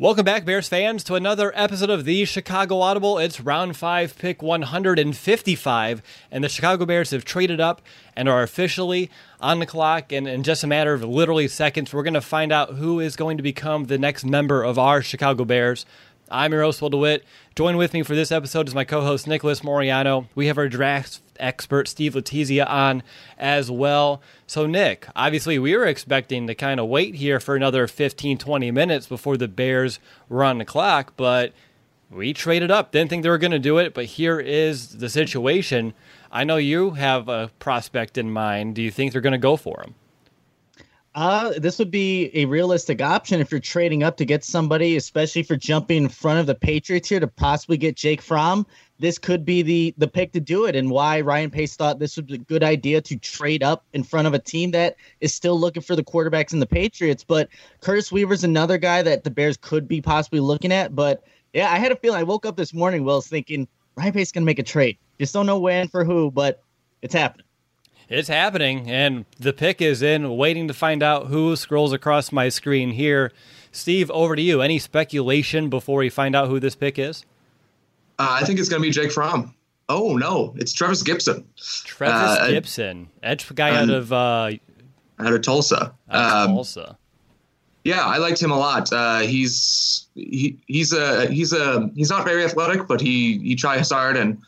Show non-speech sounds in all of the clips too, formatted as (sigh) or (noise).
Welcome back, Bears fans, to another episode of the Chicago Audible. It's round five, pick 155, and the Chicago Bears have traded up and are officially on the clock. And in just a matter of literally seconds, we're going to find out who is going to become the next member of our Chicago Bears. I'm your host, Will DeWitt. Join with me for this episode is my co host, Nicholas Moriano. We have our draft expert, Steve Letizia, on as well. So, Nick, obviously, we were expecting to kind of wait here for another 15, 20 minutes before the Bears run the clock, but we traded up. Didn't think they were going to do it, but here is the situation. I know you have a prospect in mind. Do you think they're going to go for him? Uh, this would be a realistic option if you're trading up to get somebody, especially for jumping in front of the Patriots here to possibly get Jake Fromm. This could be the the pick to do it, and why Ryan Pace thought this be a good idea to trade up in front of a team that is still looking for the quarterbacks in the Patriots. But Curtis Weaver's another guy that the Bears could be possibly looking at. But yeah, I had a feeling. I woke up this morning, Wills, thinking Ryan Pace gonna make a trade. Just don't know when for who, but it's happening. It's happening, and the pick is in, waiting to find out who scrolls across my screen here. Steve, over to you. Any speculation before we find out who this pick is? Uh, I think it's going to be Jake Fromm. Oh, no, it's Trevis Gipson. Trevis uh, Gipson, edge guy um, out of uh, out of Tulsa. Out of um, Tulsa. Yeah, I liked him a lot. Uh, he's he, he's a he's a he's not very athletic, but he he tries hard and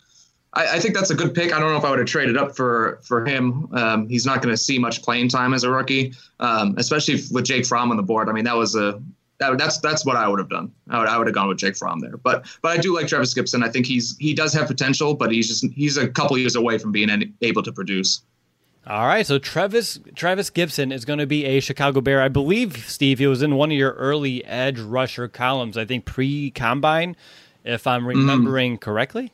I, I, think that's a good pick. I don't know if I would have traded up for for him. Um, he's not going to see much playing time as a rookie, um, especially with Jake Fromm on the board. I mean, that was a that, that's that's what I would have done. I would I would have gone with Jake Fromm there. But but I do like Travis Gipson. I think he's he does have potential, but he's just he's a couple years away from being able to produce. All right, so Travis Travis Gipson is going to be a Chicago Bear. I believe Steve he was in one of your early edge rusher columns. I think pre combine, if I'm mm-hmm. remembering mm. correctly.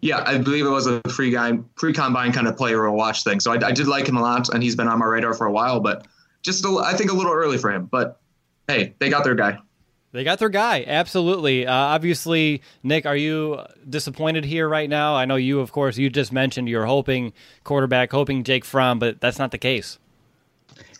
Yeah, I believe it was a free guy, pre combine kind of player or watch thing. So I, I, did like him a lot, and he's been on my radar for a while. But just a, I think a little early for him. But hey, they got their guy. They got their guy, absolutely. Uh, obviously, Nick, are you disappointed here right now? I know you, of course, you just mentioned you're hoping quarterback, hoping Jake Fromm, but that's not the case.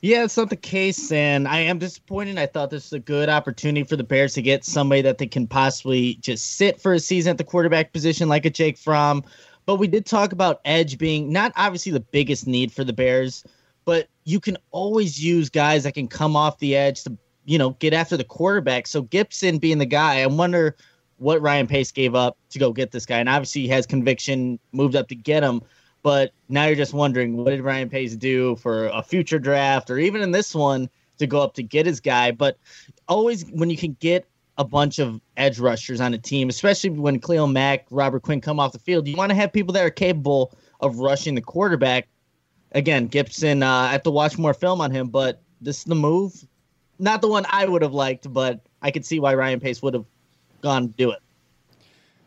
Yeah, it's not the case, and I am disappointed. I thought this was a good opportunity for the Bears to get somebody that they can possibly just sit for a season at the quarterback position, like a Jake Fromm. But we did talk about edge being not obviously the biggest need for the Bears, but you can always use guys that can come off the edge to you know, get after the quarterback. So Gipson being the guy, I wonder what Ryan Pace gave up to go get this guy. And obviously he has conviction, moved up to get him. But now you're just wondering what did Ryan Pace do for a future draft or even in this one to go up to get his guy. But always when you can get a bunch of edge rushers on a team, especially when Khalil Mack, Robert Quinn come off the field, you want to have people that are capable of rushing the quarterback. Again, Gipson, uh, I have to watch more film on him, but this is the move. Not the one I would have liked, but I could see why Ryan Pace would have gone do it.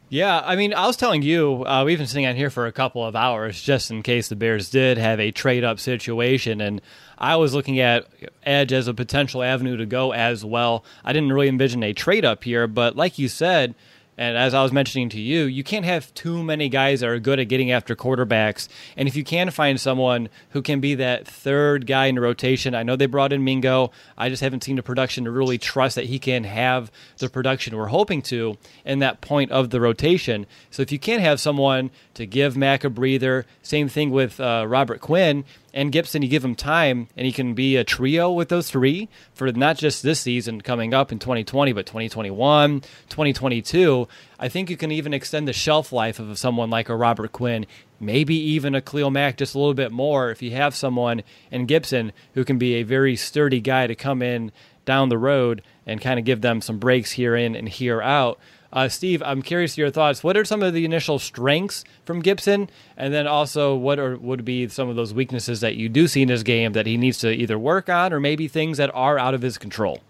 Yeah, I mean, I was telling you, uh, we've been sitting out here for a couple of hours just in case the Bears did have a trade up situation. And I was looking at Edge as a potential avenue to go as well. I didn't really envision a trade up here, but like you said, and as I was mentioning to you, you can't have too many guys that are good at getting after quarterbacks. And if you can find someone who can be that third guy in the rotation, I know they brought in Mingo. I just haven't seen the production to really trust that he can have the production we're hoping to in that point of the rotation. So if you can't have someone to give Mack a breather, same thing with uh, Robert Quinn and Gipson, you give him time, and he can be a trio with those three for not just this season coming up in 2020, but 2021, 2022. I think you can even extend the shelf life of someone like a Robert Quinn, maybe even a Khalil Mack just a little bit more if you have someone in Gipson who can be a very sturdy guy to come in down the road and kind of give them some breaks here in and here out. Uh, Steve, I'm curious your thoughts. What are some of the initial strengths from Gipson, and then also what are would be some of those weaknesses that you do see in his game that he needs to either work on, or maybe things that are out of his control?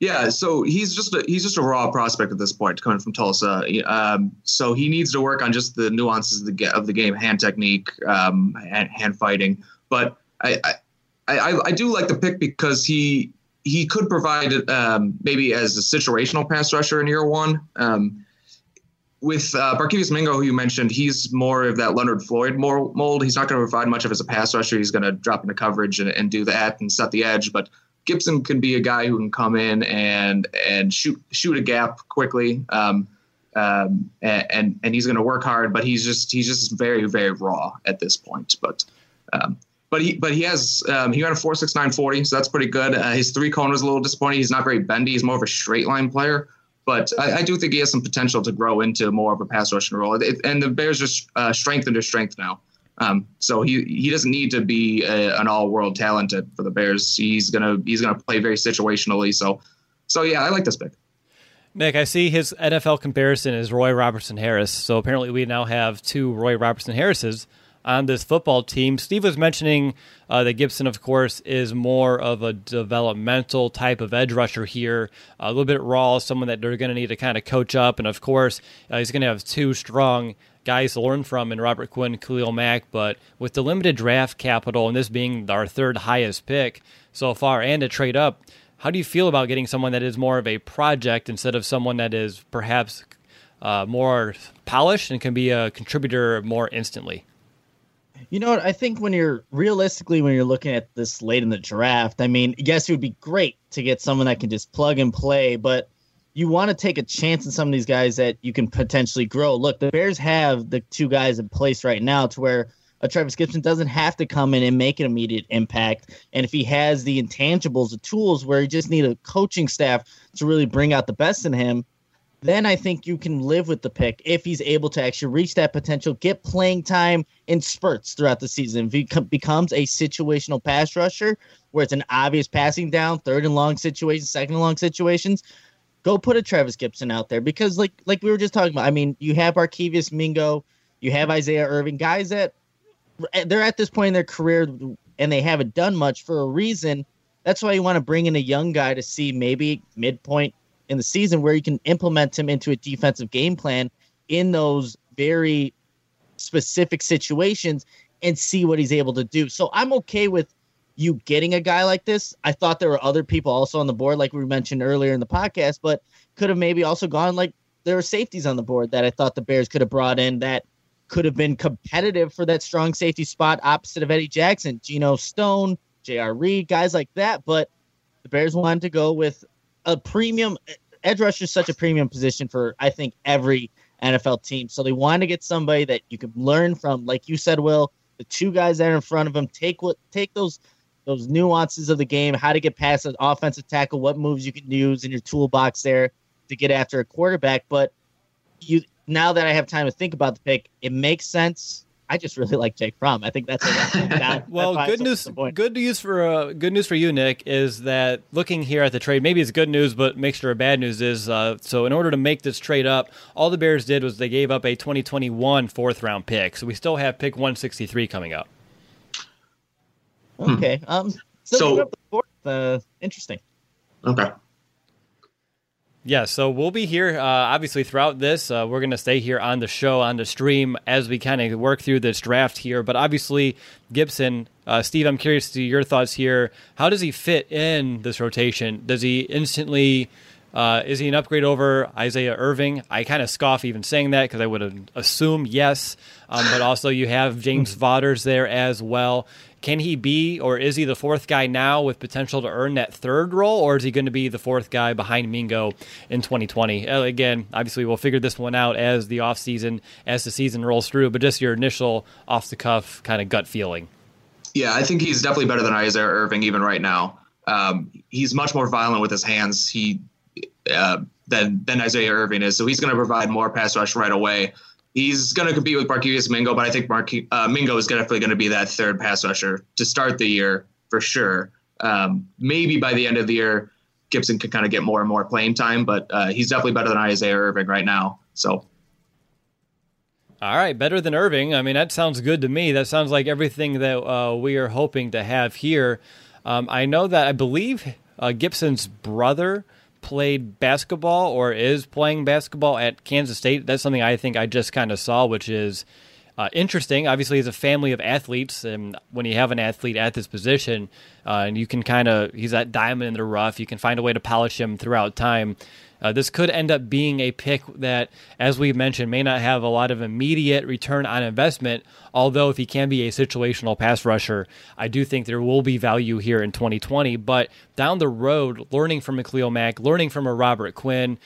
Yeah, so he's just a, he's just a raw prospect at this point, coming from Tulsa. Um, so he needs to work on just the nuances of the of the game, hand technique, um, hand, hand fighting. But I, I I, I do like the pick because he he could provide um, maybe as a situational pass rusher in year one. Um, with uh, Barkevious Mingo, who you mentioned, he's more of that Leonard Floyd mold. He's not going to provide much of as a pass rusher. He's going to drop into coverage and, and, do that and set the edge. But Gipson can be a guy who can come in and and shoot shoot a gap quickly. Um, um, and and he's going to work hard, but he's just he's just very very raw at this point. But um, but he but he has um, he ran a four six nine forty, so that's pretty good. Uh, his three cone was a little disappointing. He's not very bendy. He's more of a straight line player, but I, I do think he has some potential to grow into more of a pass rushing role. It, and the Bears just uh, strengthened their strength now. Um, so he he doesn't need to be a, an all world talent for the Bears. He's gonna he's gonna play very situationally. So so yeah, I like this pick. Nick, I see his NFL comparison is Roy Robertson Harris. So apparently we now have two Roy Robertson Harrises on this football team. Steve was mentioning uh, that Gipson, of course, is more of a developmental type of edge rusher here, a little bit raw, someone that they're going to need to kind of coach up. And of course, uh, he's going to have two strong guys to learn from in Robert Quinn, Khalil Mack. But with the limited draft capital and this being our third highest pick so far and a trade up, how do you feel about getting someone that is more of a project instead of someone that is perhaps uh, more polished and can be a contributor more instantly? You know what? I think when you're realistically, when you're looking at this late in the draft, I mean, yes, it would be great to get someone that can just plug and play, but you want to take a chance in some of these guys that you can potentially grow. Look, the Bears have the two guys in place right now to where a Travis Gipson doesn't have to come in and make an immediate impact. And if he has the intangibles, the tools where you just need a coaching staff to really bring out the best in him, then I think you can live with the pick if he's able to actually reach that potential, get playing time in spurts throughout the season. If he becomes a situational pass rusher where it's an obvious passing down, third and long situations, second and long situations, go put a Travis Gipson out there because like like we were just talking about. I mean, you have Barkevious Mingo, you have Isaiah Irving, guys that eh, they're at this point in their career and they haven't done much for a reason. That's why you want to bring in a young guy to see maybe midpoint in the season where you can implement him into a defensive game plan in those very specific situations and see what he's able to do. So I'm okay with you getting a guy like this. I thought there were other people also on the board, like we mentioned earlier in the podcast, but could have maybe also gone like there are safeties on the board that I thought the Bears could have brought in that could have been competitive for that strong safety spot opposite of Eddie Jackson, Geno Stone, J.R. Reed, guys like that. But the Bears wanted to go with a premium edge rusher is such a premium position for I think every NFL team. So they want to get somebody that you can learn from, like you said, Will. The two guys that are in front of him take what take those those nuances of the game, how to get past an offensive tackle, what moves you can use in your toolbox there to get after a quarterback. But you now that I have time to think about the pick, it makes sense. I just really (laughs) like Jake Fromm. I think that's a (laughs) well. Good news. Good news for uh, good news for you, Nick, is that looking here at the trade, maybe it's good news, but mixture of bad news is uh, so. In order to make this trade up, all the Bears did was they gave up a 2021 fourth round pick. So we still have pick 163 coming up. Okay. Hmm. Um. So, fourth, uh, interesting. Okay. Yeah, so we'll be here uh, obviously throughout this. Uh, we're going to stay here on the show, on the stream, as we kind of work through this draft here. But obviously, Gipson, uh, Steve, I'm curious to your thoughts here. How does he fit in this rotation? Does he instantly. Uh, is he an upgrade over Isaiah Irving? I kind of scoff even saying that because I would assume yes. Um, but also, you have James Vaughters there as well. Can he be, or is he the fourth guy now with potential to earn that third role, or is he going to be the fourth guy behind Mingo in 2020? Uh, again, obviously, we'll figure this one out as the offseason, as the season rolls through, but just your initial off the cuff kind of gut feeling. Yeah, I think he's definitely better than Isaiah Irving even right now. Um, he's much more violent with his hands. He uh, than than Isaiah Irving is, so he's going to provide more pass rush right away he's going to compete with Marquise Mingo, but I think Marque- uh, Mingo is definitely going to be that third pass rusher to start the year for sure. Um, maybe by the end of the year, Gipson could kind of get more and more playing time, but uh, he's definitely better than Isaiah Irving right now. So. All right, better than Irving. I mean, that sounds good to me. That sounds like everything that uh, we are hoping to have here. Um, I know that I believe uh, Gipson's brother played basketball or is playing basketball at Kansas State. That's something I think I just kind of saw, which is uh, interesting. Obviously, he's a family of athletes, and when you have an athlete at this position, uh, and you can kind of he's that diamond in the rough, you can find a way to polish him throughout time. Uh, this could end up being a pick that, as we mentioned, may not have a lot of immediate return on investment. Although, if he can be a situational pass rusher, I do think there will be value here in 2020. But down the road, learning from a Khalil Mack, learning from a Robert Quinn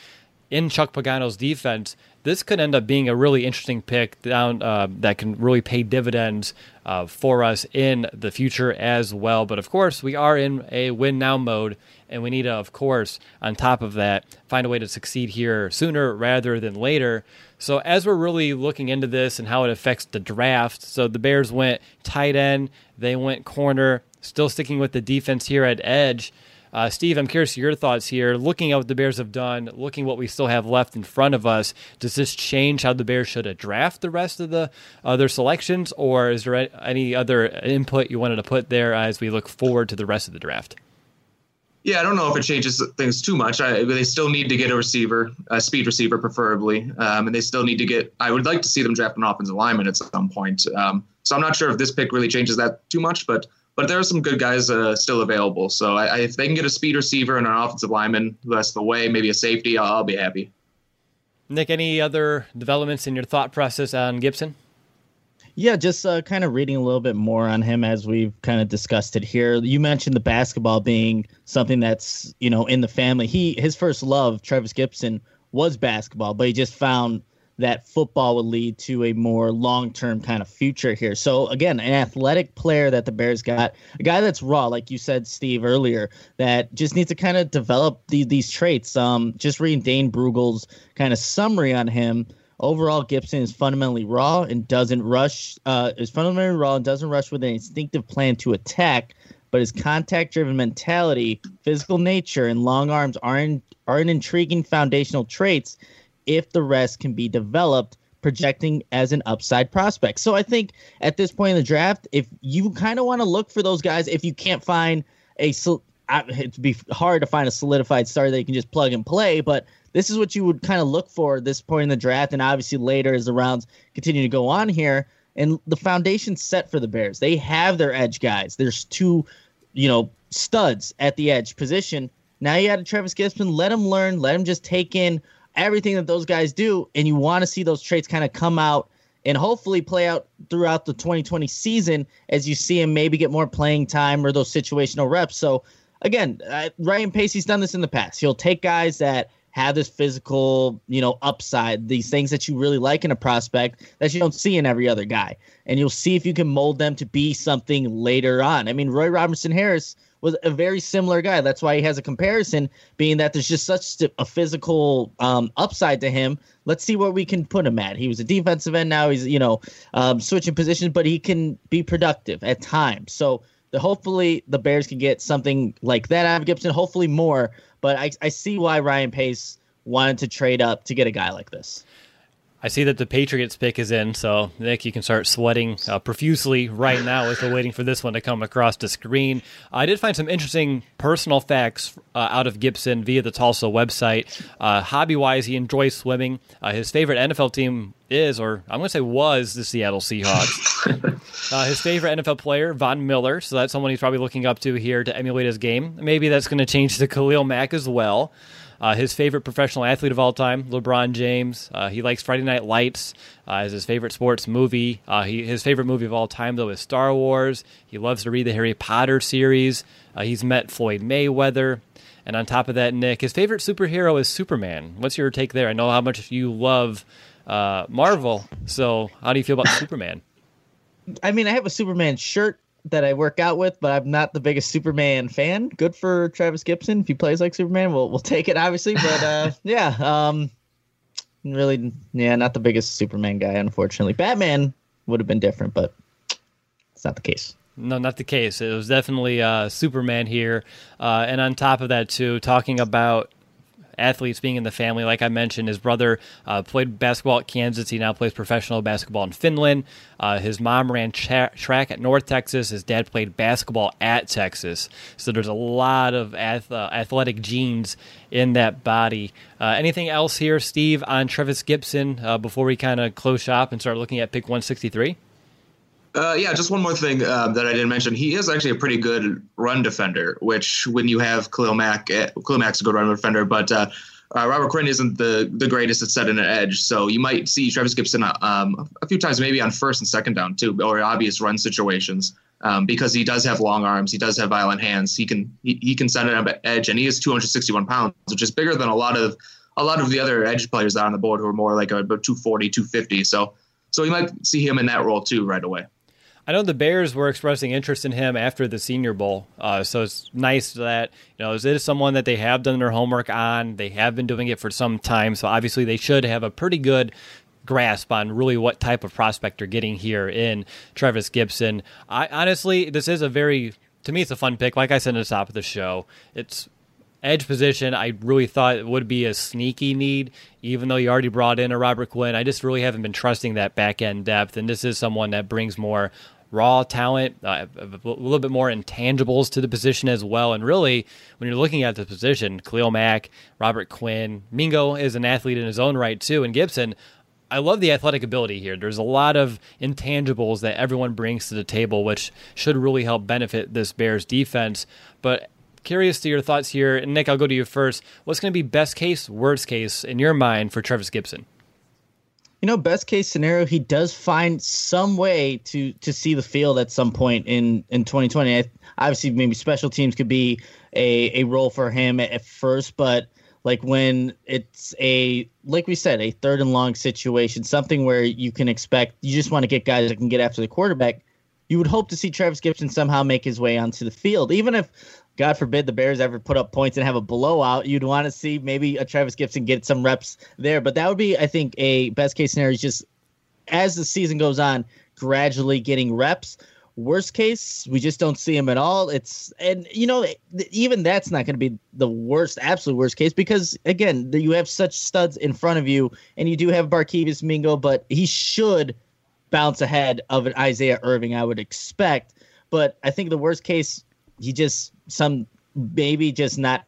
in Chuck Pagano's defense, this could end up being a really interesting pick down uh, that can really pay dividends uh, for us in the future as well. But of course, we are in a win now mode, and we need to, of course, on top of that, find a way to succeed here sooner rather than later. So as we're really looking into this and how it affects the draft, so the Bears went tight end, they went corner, still sticking with the defense here at edge. Uh, Steve, I'm curious your thoughts here. Looking at what the Bears have done, looking what we still have left in front of us, does this change how the Bears should draft the rest of the other selections, or is there any other input you wanted to put there as we look forward to the rest of the draft? Yeah, I don't know if it changes things too much. I, they still need to get a receiver, a speed receiver, preferably, um, and they still need to get. I would like to see them draft an offensive lineman at some point. Um, so I'm not sure if this pick really changes that too much, but but there are some good guys uh, still available. So I, I, if they can get a speed receiver and an offensive lineman the rest of the way, maybe a safety, I'll, I'll be happy. Nick, any other developments in your thought process on Gipson? Yeah, just uh, kind of reading a little bit more on him as we've kind of discussed it here. You mentioned the basketball being something that's you know in the family. He his first love, Travis Gipson, was basketball, but he just found that football would lead to a more long-term kind of future here. So again, an athletic player that the Bears got, a guy that's raw, like you said, Steve earlier, that just needs to kind of develop the, these traits. Um, just reading Dane Brugler's kind of summary on him Overall, Gipson is fundamentally raw and doesn't rush. Uh, is fundamentally raw and doesn't rush with an instinctive plan to attack. But his contact-driven mentality, physical nature, and long arms aren't are an intriguing foundational traits. If the rest can be developed, projecting as an upside prospect. So I think at this point in the draft, if you kind of want to look for those guys, if you can't find a, it'd be hard to find a solidified star that you can just plug and play, but this is what you would kind of look for at this point in the draft, and obviously later as the rounds continue to go on here. And the foundation's set for the Bears. They have their edge guys. There's two, you know, studs at the edge position. Now you add Trevis Gipson. Let him learn. Let him just take in everything that those guys do, and you want to see those traits kind of come out and hopefully play out throughout the 2020 season as you see him maybe get more playing time or those situational reps. So again, uh, Ryan Pace's done this in the past. He'll take guys that have this physical, you know, upside, these things that you really like in a prospect that you don't see in every other guy. And you'll see if you can mold them to be something later on. I mean, Roy Robertson Harris was a very similar guy. That's why he has a comparison, being that there's just such a physical um, upside to him. Let's see where we can put him at. He was a defensive end. Now he's, you know, um, switching positions, but he can be productive at times. So hopefully the Bears can get something like that out of Gipson, hopefully more. But I, I see why Ryan Pace wanted to trade up to get a guy like this. I see that the Patriots pick is in, so Nick, you can start sweating uh, profusely right now as we're waiting for this one to come across the screen. I did find some interesting personal facts uh, out of Gipson via the Tulsa website. Uh, hobby wise, he enjoys swimming. Uh, his favorite NFL team is, or I'm going to say was, the Seattle Seahawks. (laughs) Uh, his favorite NFL player, Von Miller, so that's someone he's probably looking up to here to emulate his game. Maybe that's going to change to Khalil Mack as well. Uh, his favorite professional athlete of all time, LeBron James. Uh, he likes Friday Night Lights uh, as his favorite sports movie. Uh, he, his favorite movie of all time, though, is Star Wars. He loves to read the Harry Potter series. Uh, he's met Floyd Mayweather. And on top of that, Nick, his favorite superhero is Superman. What's your take there? I know how much you love uh, Marvel. So, how do you feel about (laughs) Superman? I mean, I have a Superman shirt that I work out with, but I'm not the biggest Superman fan. Good for Travis Gipson if he plays like Superman. We'll we'll take it obviously, but uh, (laughs) yeah, um, really, yeah, not the biggest Superman guy, unfortunately. Batman would have been different, but it's not the case. No, not the case. It was definitely uh, Superman here, uh, and on top of that, too, talking about athletes being in the family. Like I mentioned, his brother uh, played basketball at Kansas. He now plays professional basketball in Finland. Uh, his mom ran tra- track at North Texas. His dad played basketball at Texas. So there's a lot of ath- uh, athletic genes in that body. Uh, anything else here, Steve, on Travis Gipson uh, before we kind of close shop and start looking at pick 163? Uh, yeah, just one more thing uh, that I didn't mention. He is actually a pretty good run defender, which when you have Khalil Mack, uh, Khalil Mack's a good run defender, but uh, uh, Robert Quinn isn't the the greatest at setting an edge. So you might see Travis Gipson um, a few times, maybe on first and second down too, or obvious run situations. Um, because he does have long arms, he does have violent hands. He can he, he can set an edge, and he is 261 pounds, which is bigger than a lot of a lot of the other edge players out on the board who are more like about 240, 250. So so you might see him in that role too right away. I know the Bears were expressing interest in him after the Senior Bowl, uh, so it's nice that you know is it someone that they have done their homework on. They have been doing it for some time, so obviously they should have a pretty good grasp on really what type of prospect they're getting here in Travis Gipson. I honestly, this is a very to me, it's a fun pick. Like I said at the top of the show, it's edge position, I really thought it would be a sneaky need, even though you already brought in a Robert Quinn. I just really haven't been trusting that back end depth, and this is someone that brings more raw talent, uh, a little bit more intangibles to the position as well. And really, when you're looking at the position, Khalil Mack, Robert Quinn, Mingo is an athlete in his own right too, and Gipson. I love the athletic ability here. There's a lot of intangibles that everyone brings to the table, which should really help benefit this Bears defense. But curious to your thoughts here. And Nick, I'll go to you first. What's going to be best case, worst case in your mind for Travis Gipson? You know, best case scenario, he does find some way to to see the field at some point in in 2020. I, obviously, maybe special teams could be a a role for him at, at first, but like when it's a like we said, a third and long situation, something where you can expect you just want to get guys that can get after the quarterback. You would hope to see Travis Gipson somehow make his way onto the field, even if God forbid the Bears ever put up points and have a blowout. You'd want to see maybe a Travis Gipson get some reps there, but that would be, I think, a best case scenario. Is just as the season goes on, gradually getting reps. Worst case, we just don't see him at all. It's and you know even that's not going to be the worst, absolute worst case because again you have such studs in front of you, and you do have Barkevious Mingo, but he should bounce ahead of an Isaiah Irving, I would expect. But I think the worst case, he just some maybe just not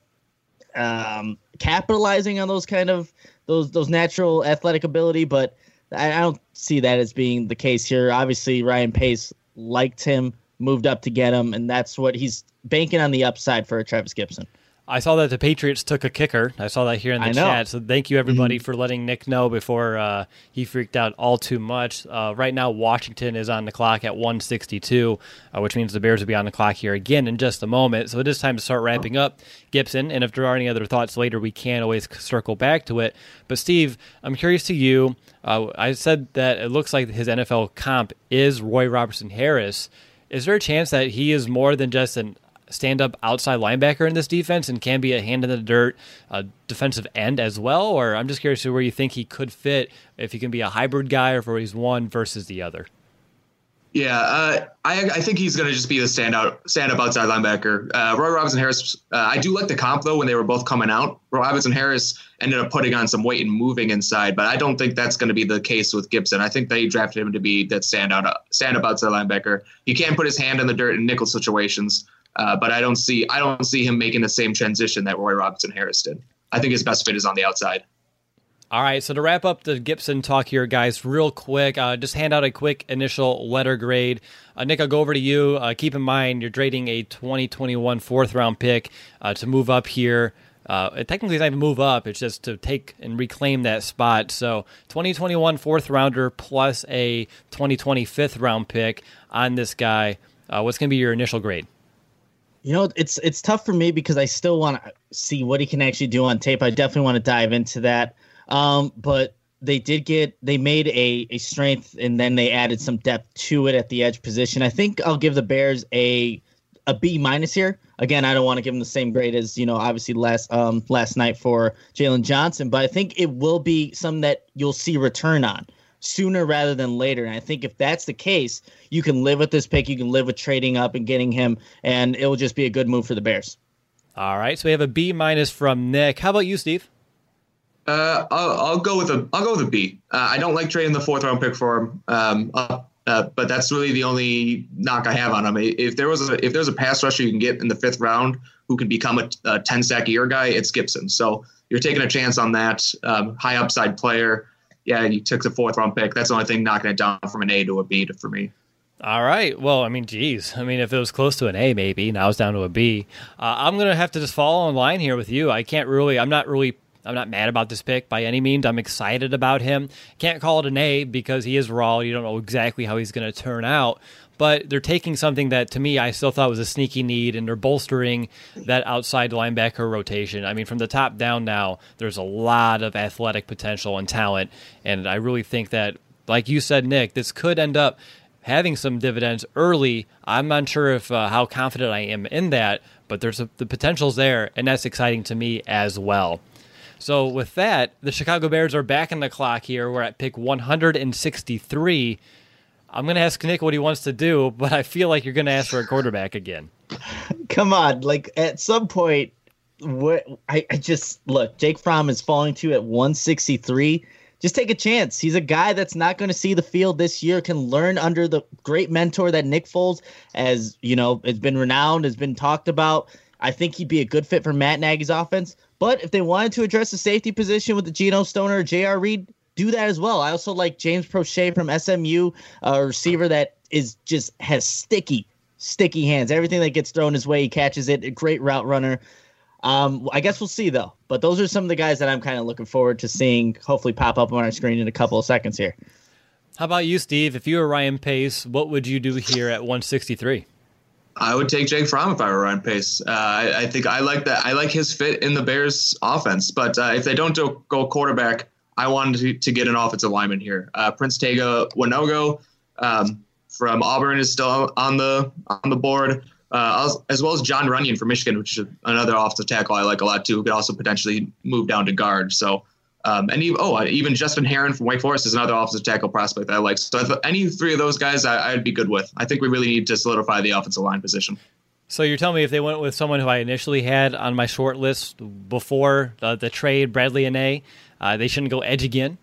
um, capitalizing on those kind of those those natural athletic ability, but I, I, don't see that as being the case here. Obviously, Ryan Pace liked him, moved up to get him, and that's what he's banking on the upside for Travis Gipson. I saw that the Patriots took a kicker. I saw that here in the chat. So thank you everybody mm-hmm. for letting Nick know before uh, he freaked out all too much. Uh, right now, Washington is on the clock at 162, uh, which means the Bears will be on the clock here again in just a moment. So it is time to start wrapping up Gipson. And if there are any other thoughts later, we can always circle back to it. But Steve, I'm curious to you. Uh, I said that it looks like his NFL comp is Roy Robertson Harris. Is there a chance that he is more than just an stand up outside linebacker in this defense and can be a hand in the dirt uh, defensive end as well? Or I'm just curious to where you think he could fit if he can be a hybrid guy or if he's one versus the other. Yeah, uh, I, I think he's going to just be the standout, stand up outside linebacker. Uh, Roy Robinson Harris, uh, I do like the comp though when they were both coming out. Robinson Harris ended up putting on some weight and moving inside, but I don't think that's going to be the case with Gipson. I think they drafted him to be that standout, stand up outside linebacker. He can put his hand in the dirt in nickel situations. Uh, but I don't see I don't see him making the same transition that Roy Robinson Harris did. I think his best fit is on the outside. All right, so to wrap up the Gipson talk here, guys, real quick, uh, just hand out a quick initial letter grade. Uh, Nick, I'll go over to you. Uh, keep in mind you're trading a 2021 fourth round pick uh, to move up here. Uh, it technically, it's not even move up; it's just to take and reclaim that spot. So, 2021 fourth rounder plus a 2020 fifth round pick on this guy. What's going to be your initial grade? You know, it's it's tough for me because I still want to see what he can actually do on tape. I definitely want to dive into that. Um, but they did get they made a a strength and then they added some depth to it at the edge position. I think I'll give the Bears a a B minus here. Again, I don't want to give them the same grade as you know, obviously last um last night for Jaylon Johnson, but I think it will be something that you'll see return on sooner rather than later. And I think if that's the case, you can live with this pick. You can live with trading up and getting him, and it will just be a good move for the Bears. All right, so we have a B minus from Nick. How about you, Steve? Uh, I'll, I'll, go with a I'll go with a B. Uh, I don't like trading the fourth round pick for him, um, uh, uh, but that's really the only knock I have on him. If there was a if there's a pass rusher you can get in the fifth round who can become a, a ten sack a year guy, it's Gipson. So you're taking a chance on that um, high upside player yeah, you took the fourth round pick. That's the only thing knocking it down from an A to a B for me. All right. Well, I mean, geez. I mean, if it was close to an A, maybe now it's down to a B. Uh, I'm gonna have to just fall in line here with you. I can't really. I'm not really. I'm not mad about this pick by any means. I'm excited about him. Can't call it an A because he is raw. You don't know exactly how he's going to turn out but they're taking something that to me I still thought was a sneaky need and they're bolstering that outside linebacker rotation. I mean, from the top down now, there's a lot of athletic potential and talent, and I really think that, like you said, Nick, this could end up having some dividends early. I'm not sure if uh, how confident I am in that, but there's a, the potential's there, and that's exciting to me as well. So with that, the Chicago Bears are back in the clock here. We're at pick 163. I'm going to ask Nick what he wants to do, but I feel like you're going to ask for a quarterback again. (laughs) Come on, like at some point, what I, I just look. Jake Fromm is falling to at 163. Just take a chance. He's a guy that's not going to see the field this year. Can learn under the great mentor that Nick Foles, as you know, has been renowned, has been talked about. I think he'd be a good fit for Matt Nagy's offense. But if they wanted to address the safety position with the Geno Stoner or J.R. Reed, do that as well. I also like James Proche from SMU, a receiver that is just has sticky, sticky hands. Everything that gets thrown his way, he catches it. A great route runner. Um, I guess we'll see though. But those are some of the guys that I'm kind of looking forward to seeing hopefully pop up on our screen in a couple of seconds here. How about you, Steve? If you were Ryan Pace, what would you do here at 163? I would take Jake Fromm if I were Ryan Pace. Uh, I, I, think I like that. I like his fit in the Bears' offense. But uh, if they don't do, go quarterback, I wanted to, to get an offensive lineman here. Uh, Prince Tega Wanogho um, from Auburn is still on the on the board, uh, as well as Jon Runyan from Michigan, which is another offensive tackle I like a lot too. Who could also potentially move down to guard. So, um, and even, oh, even Justin Herron from Wake Forest is another offensive tackle prospect that I like. So, any three of those guys, I, I'd be good with. I think we really need to solidify the offensive line position. So you're telling me if they went with someone who I initially had on my short list before the, the trade, and Anae, uh, they shouldn't go edge again.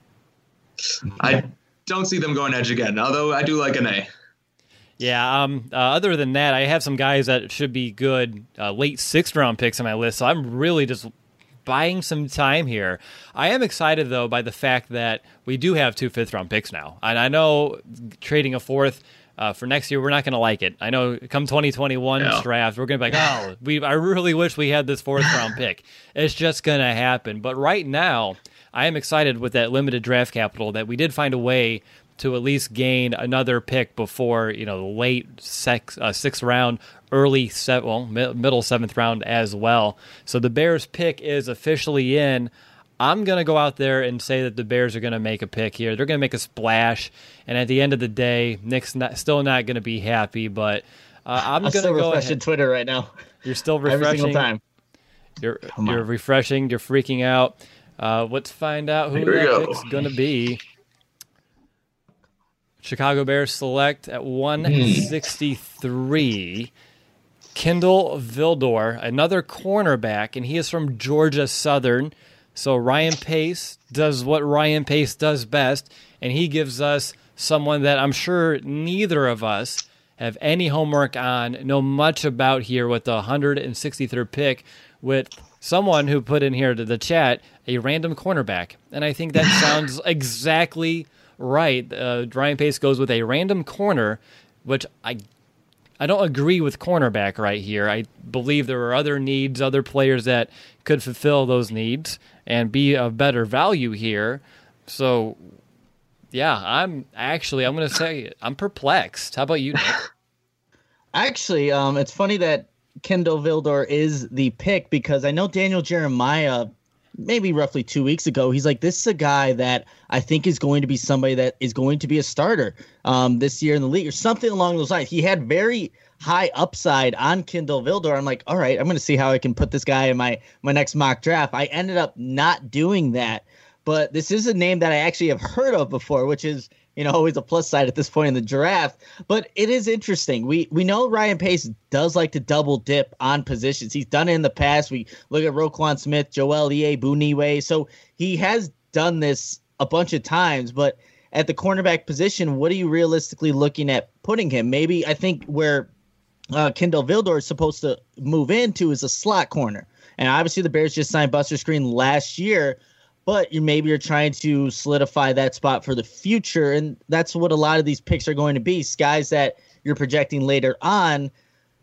I don't see them going edge again, although I do like an A. Yeah. Um, uh, other than that, I have some guys that should be good uh, late sixth round picks on my list. So I'm really just buying some time here. I am excited though by the fact that we do have two fifth round picks now, and I know trading a fourth uh, for next year, we're not going to like it. I know come 2021 Yeah. draft, we're going to be like, oh, we, I really wish we had this fourth round pick. It's just going to happen. But right now, I am excited with that limited draft capital that we did find a way to at least gain another pick before, you know, the late sex, uh, sixth round, early, se- well, mi- middle seventh round as well. So the Bears pick is officially in. I'm going to go out there and say that the Bears are going to make a pick here. They're going to make a splash. And at the end of the day, Nick's not, still not going to be happy, but uh, I'm I'm going to still go refreshing ahead. Twitter right now. You're still refreshing. (laughs) Every single time. You're, you're refreshing. You're freaking out. Uh, let's find out who Here that pick's going to be. Chicago Bears select at Hmm. 163. Kindle Vildor, another cornerback, and he is from Georgia Southern. So Ryan Pace does what Ryan Pace does best, and he gives us someone that I'm sure neither of us have any homework on, know much about here with the 163rd pick, with someone who put in here to the chat a random cornerback. And I think that (laughs) sounds exactly right. Uh, Ryan Pace goes with a random corner, which I I don't agree with cornerback right here. I believe there are other needs, other players that could fulfill those needs and be of better value here. So, yeah, I'm actually I'm going to say I'm perplexed. How about you? (laughs) Actually, um, it's funny that Kindle Vildor is the pick because I know Daniel Jeremiah, maybe roughly two weeks ago, he's like, this is a guy that I think is going to be somebody that is going to be a starter um, this year in the league or something along those lines. He had very high upside on Kindle Vildor. I'm like, all right, I'm going to see how I can put this guy in my my next mock draft. I ended up not doing that, but this is a name that I actually have heard of before, which is you know always a plus side at this point in the draft. But it is interesting. We we know Ryan Pace does like to double dip on positions. He's done it in the past. We look at Roquan Smith, Joel E. Buniwe. So he has done this a bunch of times, but at the cornerback position, what are you realistically looking at putting him? Maybe I think where uh, Kindle Vildor is supposed to move into is a slot corner. And obviously, the Bears just signed Buster Skrine last year, but you maybe you're trying to solidify that spot for the future. And that's what a lot of these picks are going to be guys that you're projecting later on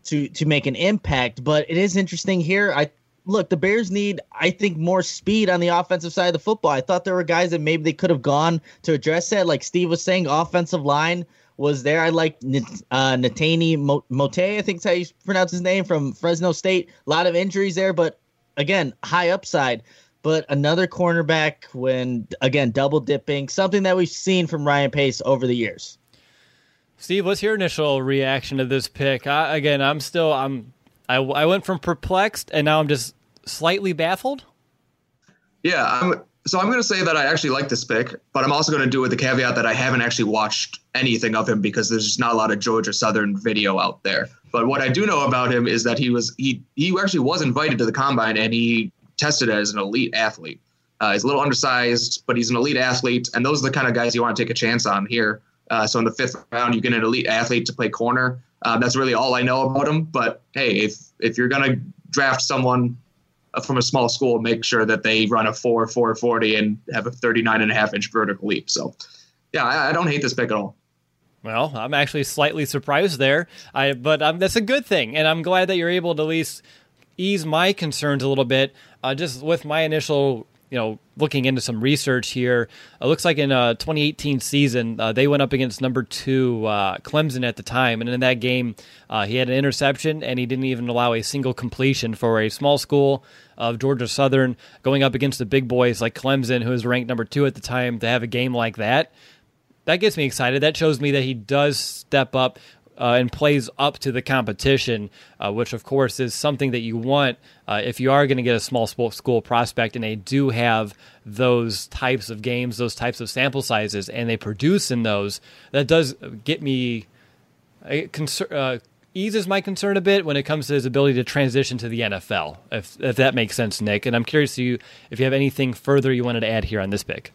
to to make an impact. But it is interesting here. I look, the Bears need, I think, more speed on the offensive side of the football. I thought there were guys that maybe they could have gone to address that. Like Steve was saying, offensive line was there. I like uh, Netane Mo- Mote, I think is how you pronounce his name from Fresno State. A lot of injuries there, but again, high upside. But another cornerback when again double dipping, something that we've seen from Ryan Pace over the years. Steve, what's your initial reaction to this pick? I, again, I'm still I'm I, I went from perplexed and now I'm just slightly baffled. Yeah, I'm, so I'm going to say that I actually like this pick, but I'm also going to do it with the caveat that I haven't actually watched anything of him because there's just not a lot of Georgia Southern video out there. But what I do know about him is that he was he he actually was invited to the combine and he tested as an elite athlete. Uh, he's a little undersized, but he's an elite athlete, and those are the kind of guys you want to take a chance on here. Uh, so in the fifth round, you get an elite athlete to play corner. Uh, that's really all I know about him. But hey, if if you're gonna draft someone uh, from a small school, make sure that they run a four four forty and have a 39 and a half inch vertical leap. So yeah, I, I don't hate this pick at all. Well, I'm actually slightly surprised there. I but um, that's a good thing, and I'm glad that you're able to at least ease my concerns a little bit. Uh, just with my initial, you know, looking into some research here, it looks like in a 2018 season uh, they went up against number two uh, Clemson at the time, and in that game uh, he had an interception and he didn't even allow a single completion for a small school of Georgia Southern going up against the big boys like Clemson, who was ranked number two at the time, to have a game like that that gets me excited. That shows me that he does step up uh, and plays up to the competition, uh, which of course is something that you want uh, if you are going to get a small school prospect and they do have those types of games, those types of sample sizes, and they produce in those. That does get me uh, concern. Uh, eases my concern a bit when it comes to his ability to transition to the NFL, if if that makes sense, Nick. And I'm curious to you if you have anything further you wanted to add here on this pick.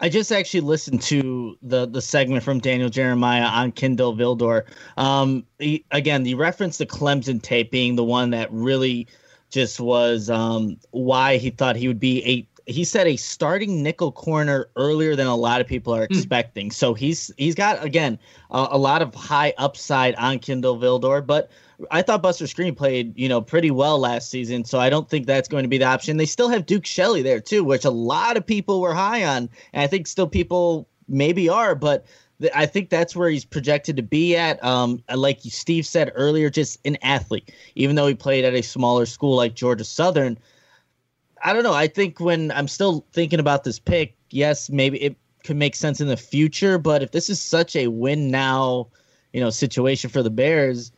I just actually listened to the the segment from Daniel Jeremiah on Kindle Vildor. Um, he, again, the reference to Clemson tape being the one that really just was um, why he thought he would be a he said a starting nickel corner earlier than a lot of people are hmm. expecting. Mm. So he's he's got again uh, a lot of high upside on Kindle Vildor, but I thought Buster Skrine played, you know, pretty well last season, so I don't think that's going to be the option. They still have Duke Shelley there too, which a lot of people were high on, and I think still people maybe are, but I think that's where he's projected to be at. Um, like Steve said earlier, just an athlete, even though he played at a smaller school like Georgia Southern. I don't know. I think when I'm still thinking about this pick, yes, maybe it could make sense in the future, but if this is such a win now, you know, situation for the Bears,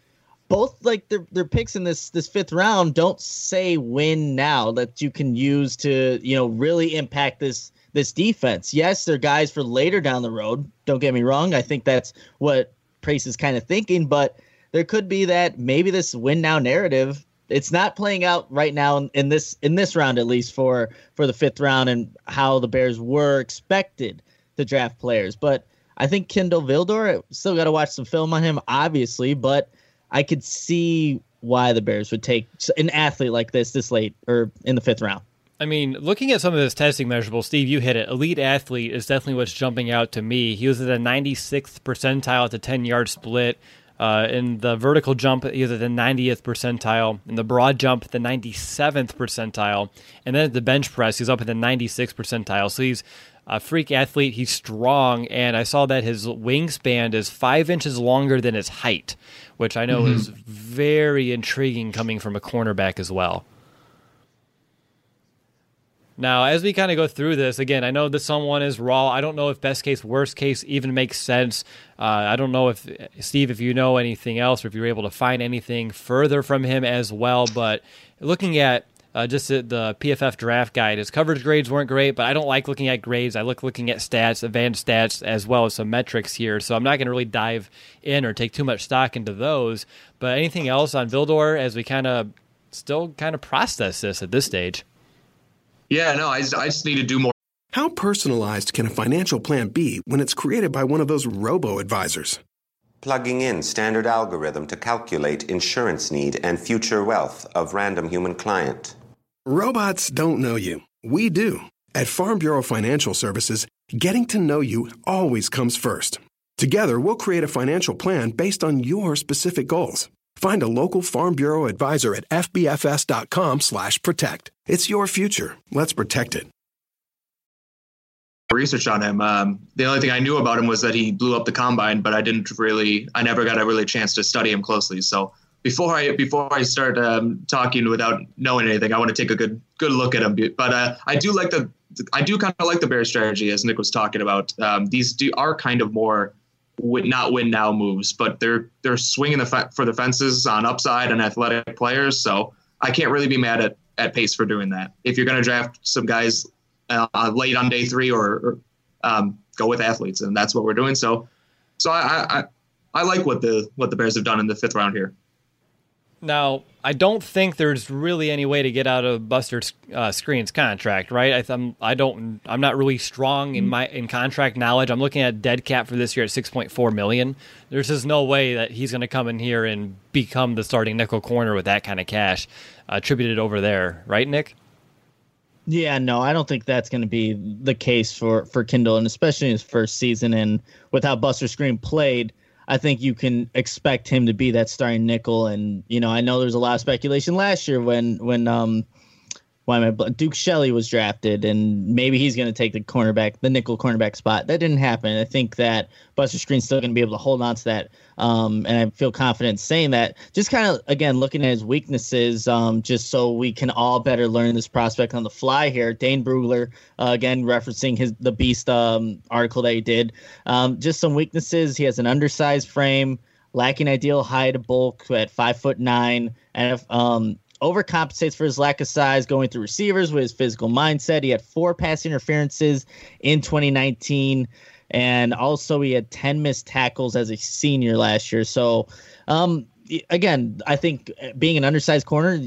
both like their their picks in this this fifth round don't say win now that you can use to you know really impact this this defense. Yes, they're guys for later down the road. Don't get me wrong. I think that's what Price is kind of thinking, but there could be that maybe this win now narrative. It's not playing out right now in, in this in this round at least for for the fifth round and how the Bears were expected to draft players. But I think Kindle Vildor still got to watch some film on him, obviously, but I could see why the Bears would take an athlete like this this late or in the fifth round. I mean, looking at some of his testing measurables, Steve, you hit it. Elite athlete is definitely what's jumping out to me. He was at the 96th percentile at the 10 yard split. Uh, in the vertical jump, he was at the 90th percentile. In the broad jump, the 97th percentile. And then at the bench press, he's up at the 96th percentile. So he's a freak athlete. He's strong. And I saw that his wingspan is five inches longer than his height, which I know mm-hmm. is very intriguing coming from a cornerback as well. Now, as we kind of go through this, again, I know that someone is raw. I don't know if best case, worst case even makes sense. Uh, I don't know if, Steve, if you know anything else or if you're able to find anything further from him as well. But looking at uh, just the, the, PFF draft guide, his coverage grades weren't great, but I don't like looking at grades. I look looking at stats, advanced stats, as well as some metrics here. So I'm not going to really dive in or take too much stock into those. But anything else on Vildor as we kind of still kind of process this at this stage? Yeah, no, I I just need to do more. How personalized can a financial plan be when it's created by one of those robo advisors? Plugging in standard algorithm to calculate insurance need and future wealth of random human client. Robots don't know you. We do. At Farm Bureau Financial Services, getting to know you always comes first. Together, we'll create a financial plan based on your specific goals. Find a local Farm Bureau advisor at fbfs.com/protect. It's your future. Let's protect it. Research on him. Um, the only thing I knew about him was that he blew up the combine, but I didn't really. I never got a really chance to study him closely. So before I before I start um, talking without knowing anything, I want to take a good good look at him. But uh, I do like the I do kind of like the Bears strategy as Nick was talking about. Um, these do, are kind of more win, not win now moves, but they're they're swinging the fe- for the fences on upside and athletic players. So I can't really be mad at at Pace for doing that. If you're going to draft some guys uh, late on day three, or, or um, go with athletes, and that's what we're doing. So, so I, I I like what the what the Bears have done in the fifth round here. Now, I don't think there's really any way to get out of Buster uh, Skrine's contract, right? I, I'm I don't I'm not really strong in my in contract knowledge. I'm looking at dead cap for this year at 6.4 million. There's just no way that he's going to come in here and become the starting nickel corner with that kind of cash uh, attributed over there, right, Nick? Yeah, no, I don't think that's going to be the case for for Kindle, and especially his first season and with how Buster Skrine played I think you can expect him to be that starting nickel. And you know, I know there's a lot of speculation last year when when um why am I Duke Shelley was drafted, and maybe he's going to take the cornerback, the nickel cornerback spot. That didn't happen. I think that Buster Skrine's still going to be able to hold on to that, um, and I feel confident saying that. Just kind of again looking at his weaknesses, um, just so we can all better learn this prospect on the fly here. Dane Brugler, uh, again referencing his the Beast um, article that he did. Um, just some weaknesses. He has an undersized frame lacking ideal height of bulk at five foot nine, and if, um, overcompensates for his lack of size going through receivers with his physical mindset. He had four pass interferences in 2019, and also he had 10 missed tackles as a senior last year. So, um, again, I think being an undersized corner,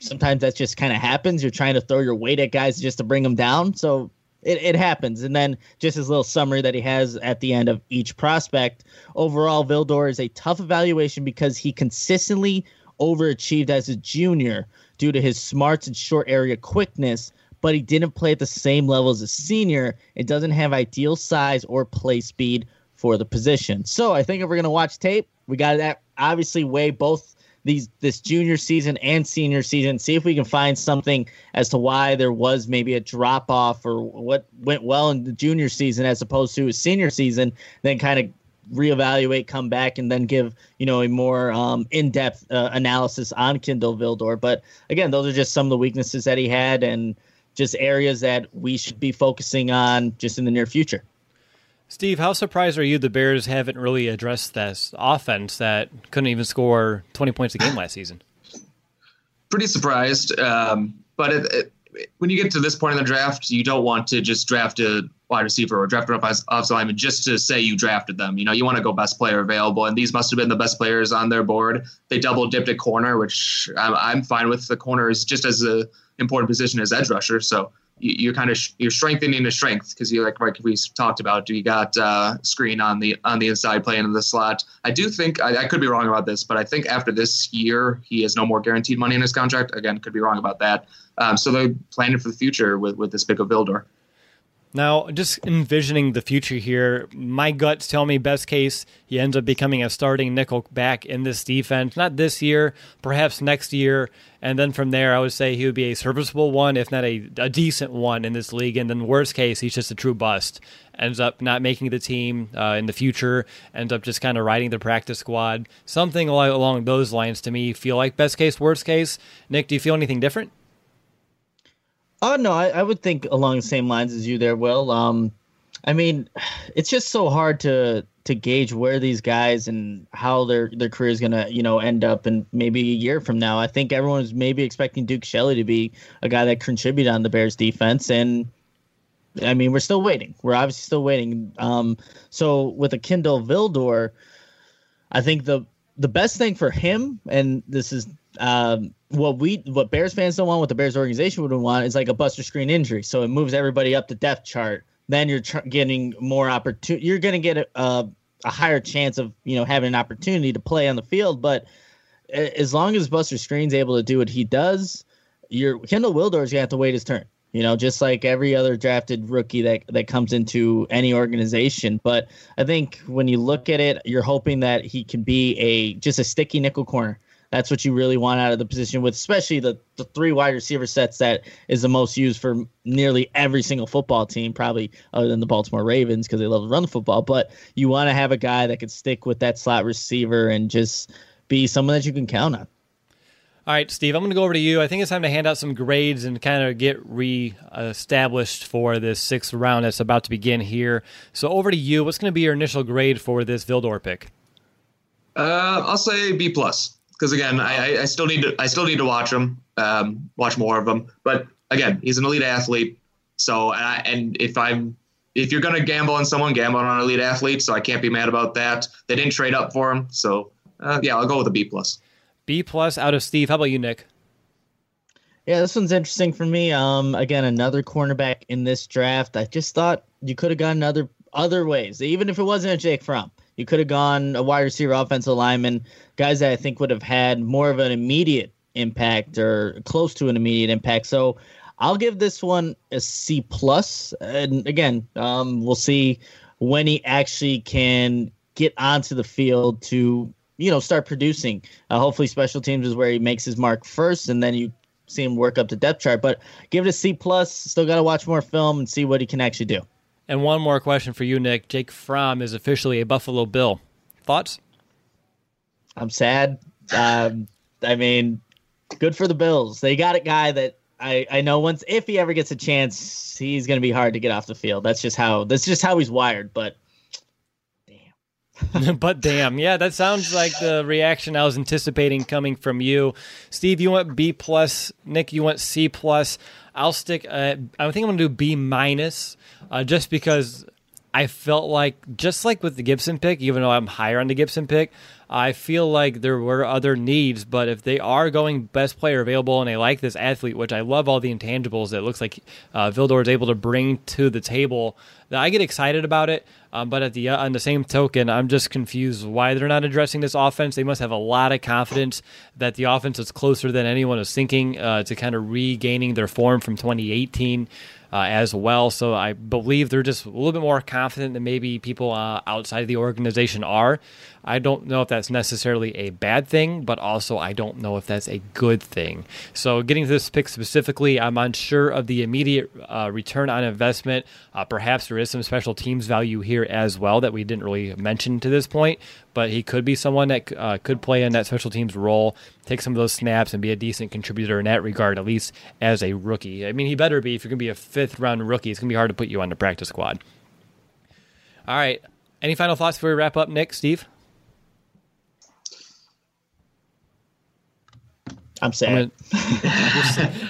sometimes that just kind of happens. You're trying to throw your weight at guys just to bring them down. So it, it happens. And then just his little summary that he has at the end of each prospect. Overall, Vildor is a tough evaluation because he consistently overachieved as a junior due to his smarts and short area quickness, but he didn't play at the same level as a senior. It doesn't have ideal size or play speed for the position. So I think if we're gonna watch tape, we got to obviously weigh both these this junior season and senior season. See if we can find something as to why there was maybe a drop off or what went well in the junior season as opposed to a senior season. Then kind of reevaluate, come back, and then give you know a more um, in depth uh, analysis on Kindle Vildor. But again, those are just some of the weaknesses that he had and just areas that we should be focusing on just in the near future. Steve, how surprised are you the Bears haven't really addressed this offense that couldn't even score 20 points a game last season? Pretty surprised. Um, but it, it, when you get to this point in the draft, you don't want to just draft a wide receiver or draft an offensive lineman just to say you drafted them. You know, you want to go best player available, and these must have been the best players on their board. They double dipped at corner, which I'm, I'm fine with. The corner is just as a important position as edge rusher, so you're kind of you're strengthening the strength because you like like we talked about. You got uh, Skrine on the on the inside playing in the slot. I do think I, I, could be wrong about this, but I think after this year he has no more guaranteed money in his contract. Again, could be wrong about that. Um, so they're planning for the future with with this big of Vildor. Now, just envisioning the future here, my guts tell me best case he ends up becoming a starting nickel back in this defense. Not this year, perhaps next year, and then from there, I would say he would be a serviceable one, if not a, a decent one in this league. And then worst case, he's just a true bust. Ends up not making the team uh, in the future. Ends up just kind of riding the practice squad. Something along those lines to me feel like best case, worst case. Nick, do you feel anything different? Oh no, I, I, would think along the same lines as you there, Will. Um, I mean, it's just so hard to to gauge where these guys and how their their career is gonna you know end up in maybe a year from now. I think everyone's maybe expecting Duke Shelley to be a guy that contributed on the Bears defense, and I mean we're still waiting. We're obviously still waiting. Um, so with a Kindle Vildor, I think the the best thing for him, and this is um, what we what Bears fans don't want, what the Bears organization would want, is like a Buster Skrine injury. So it moves everybody up the depth chart. Then you're tr- getting more opportunity. You're going to get a, a, a higher chance of you know having an opportunity to play on the field. But as long as Buster Skrine's able to do what he does, your Vildor is going to have to wait his turn. You know, just like every other drafted rookie that that comes into any organization. But I think when you look at it, you're hoping that he can be a just a sticky nickel corner that's what you really want out of the position with especially the, the three wide receiver sets that is the most used for nearly every single football team probably other than the baltimore ravens because they love to run the football but you want to have a guy that can stick with that slot receiver and just be someone that you can count on all right, Steve, I'm going to go over to you. I think it's time to hand out some grades and kind of get re-established for this sixth round that's about to begin here. So, over to you. What's going to be your initial grade for this Vildor pick? Uh, I'll say B plus because again, I, I still need to I still need to watch him, um, watch more of him. But again, he's an elite athlete. So and, I, and if I'm if you're gonna gamble on someone, gamble on an elite athlete. So I can't be mad about that. They didn't trade up for him, so uh, yeah, I'll go with a B plus. B plus out of Steve. How about you, Nick? Yeah, this one's interesting for me. Um, again, another cornerback in this draft. I just thought you could have gone other other ways, even if it wasn't a Jake Fromm. You could have gone a wide receiver, offensive lineman, guys that I think would have had more of an immediate impact or close to an immediate impact. So I'll give this one a C plus. And again, um, we'll see when he actually can get onto the field to you know start producing. Uh, hopefully, special teams is where he makes his mark first, and then you see him work up the depth chart. But give it a C plus. Still got to watch more film and see what he can actually do. And one more question for you, Nick. Jake Fromm is officially a Buffalo Bill. Thoughts? I'm sad. Um, I mean, good for the Bills. They got a guy that I, I know once if he ever gets a chance, he's going to be hard to get off the field. That's just how that's just how he's wired. But damn. (laughs) but damn, yeah, that sounds like the reaction I was anticipating coming from you, Steve. You want B plus, Nick. You want C plus. I'll stick. Uh, I think I'm going to do B minus uh, just because I felt like, just like with the Gipson pick, even though I'm higher on the Gipson pick, I feel like there were other needs, but if they are going best player available and they like this athlete, which I love all the intangibles that looks like uh, Vildor is able to bring to the table, I get excited about it. Um, but at the uh, on the same token, I'm just confused why they're not addressing this offense. They must have a lot of confidence that the offense is closer than anyone is thinking uh, to kind of regaining their form from 2018 uh, as well. So I believe they're just a little bit more confident than maybe people uh, outside of the organization are. I don't know if that's necessarily a bad thing, but also I don't know if that's a good thing. So, getting to this pick specifically, I'm unsure of the immediate uh, return on investment. Uh, perhaps there is some special teams value here as well that we didn't really mention to this point, but he could be someone that uh, could play in that special teams role, take some of those snaps, and be a decent contributor in that regard, at least as a rookie. I mean, he better be. If you're going to be a fifth round rookie, it's going to be hard to put you on the practice squad. All right. Any final thoughts before we wrap up, Nick, Steve? I'm (laughs) sad.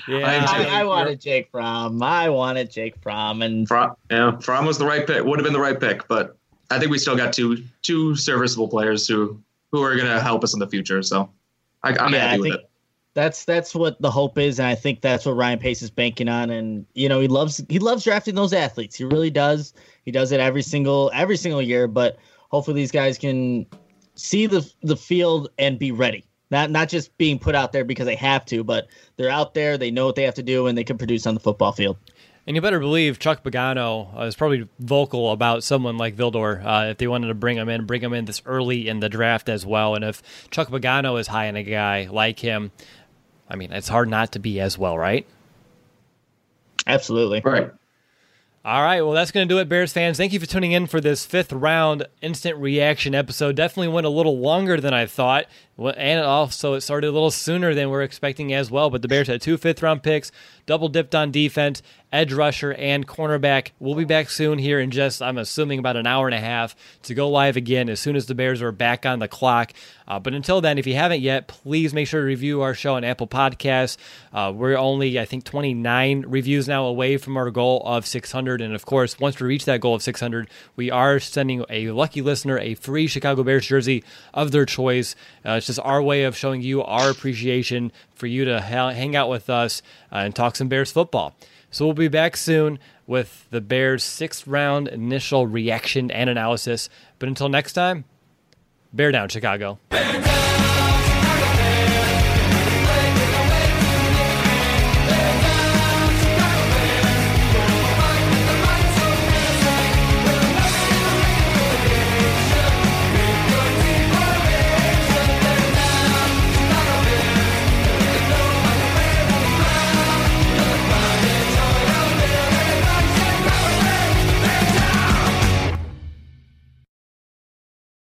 yeah, I, I, wanted Jake Fromm. I wanted Jake Fromm, and Fromm, yeah, Fromm was the right pick. Would have been the right pick, but I think we still got two two serviceable players who who are going to help us in the future. So I, am yeah, happy I with it. That's that's what the hope is, and I think that's what Ryan Pace is banking on. And you know, he loves he loves drafting those athletes. He really does. He does it every single every single year. But hopefully, these guys can see the the field and be ready not not just being put out there because they have to, but they're out there, they know what they have to do, and they can produce on the football field. And you better believe Chuck Pagano uh, is probably vocal about someone like Vildor uh, if they wanted to bring him in, bring him in this early in the draft as well. And if Chuck Pagano is high on a guy like him, I mean, it's hard not to be as well, right? Absolutely. Right. All right, well, that's going to do it, Bears fans. Thank you for tuning in for this fifth round instant reaction episode. Definitely went a little longer than I thought, and also it started a little sooner than we are expecting as well. But the Bears had two fifth round picks, double dipped on defense, edge rusher, and cornerback. We'll be back soon here in just, I'm assuming, about an hour and a half to go live again as soon as the Bears are back on the clock. Uh, but until then, if you haven't yet, please make sure to review our show on Apple Podcasts. Uh, we're only, I think, 29 reviews now away from our goal of 600. And of course, once we reach that goal of 600, we are sending a lucky listener a free Chicago Bears jersey of their choice. Uh, just our way of showing you our appreciation for you to ha- hang out with us uh, and talk some Bears football. So we'll be back soon with the Bears' sixth round initial reaction and analysis. But until next time, bear down, Chicago.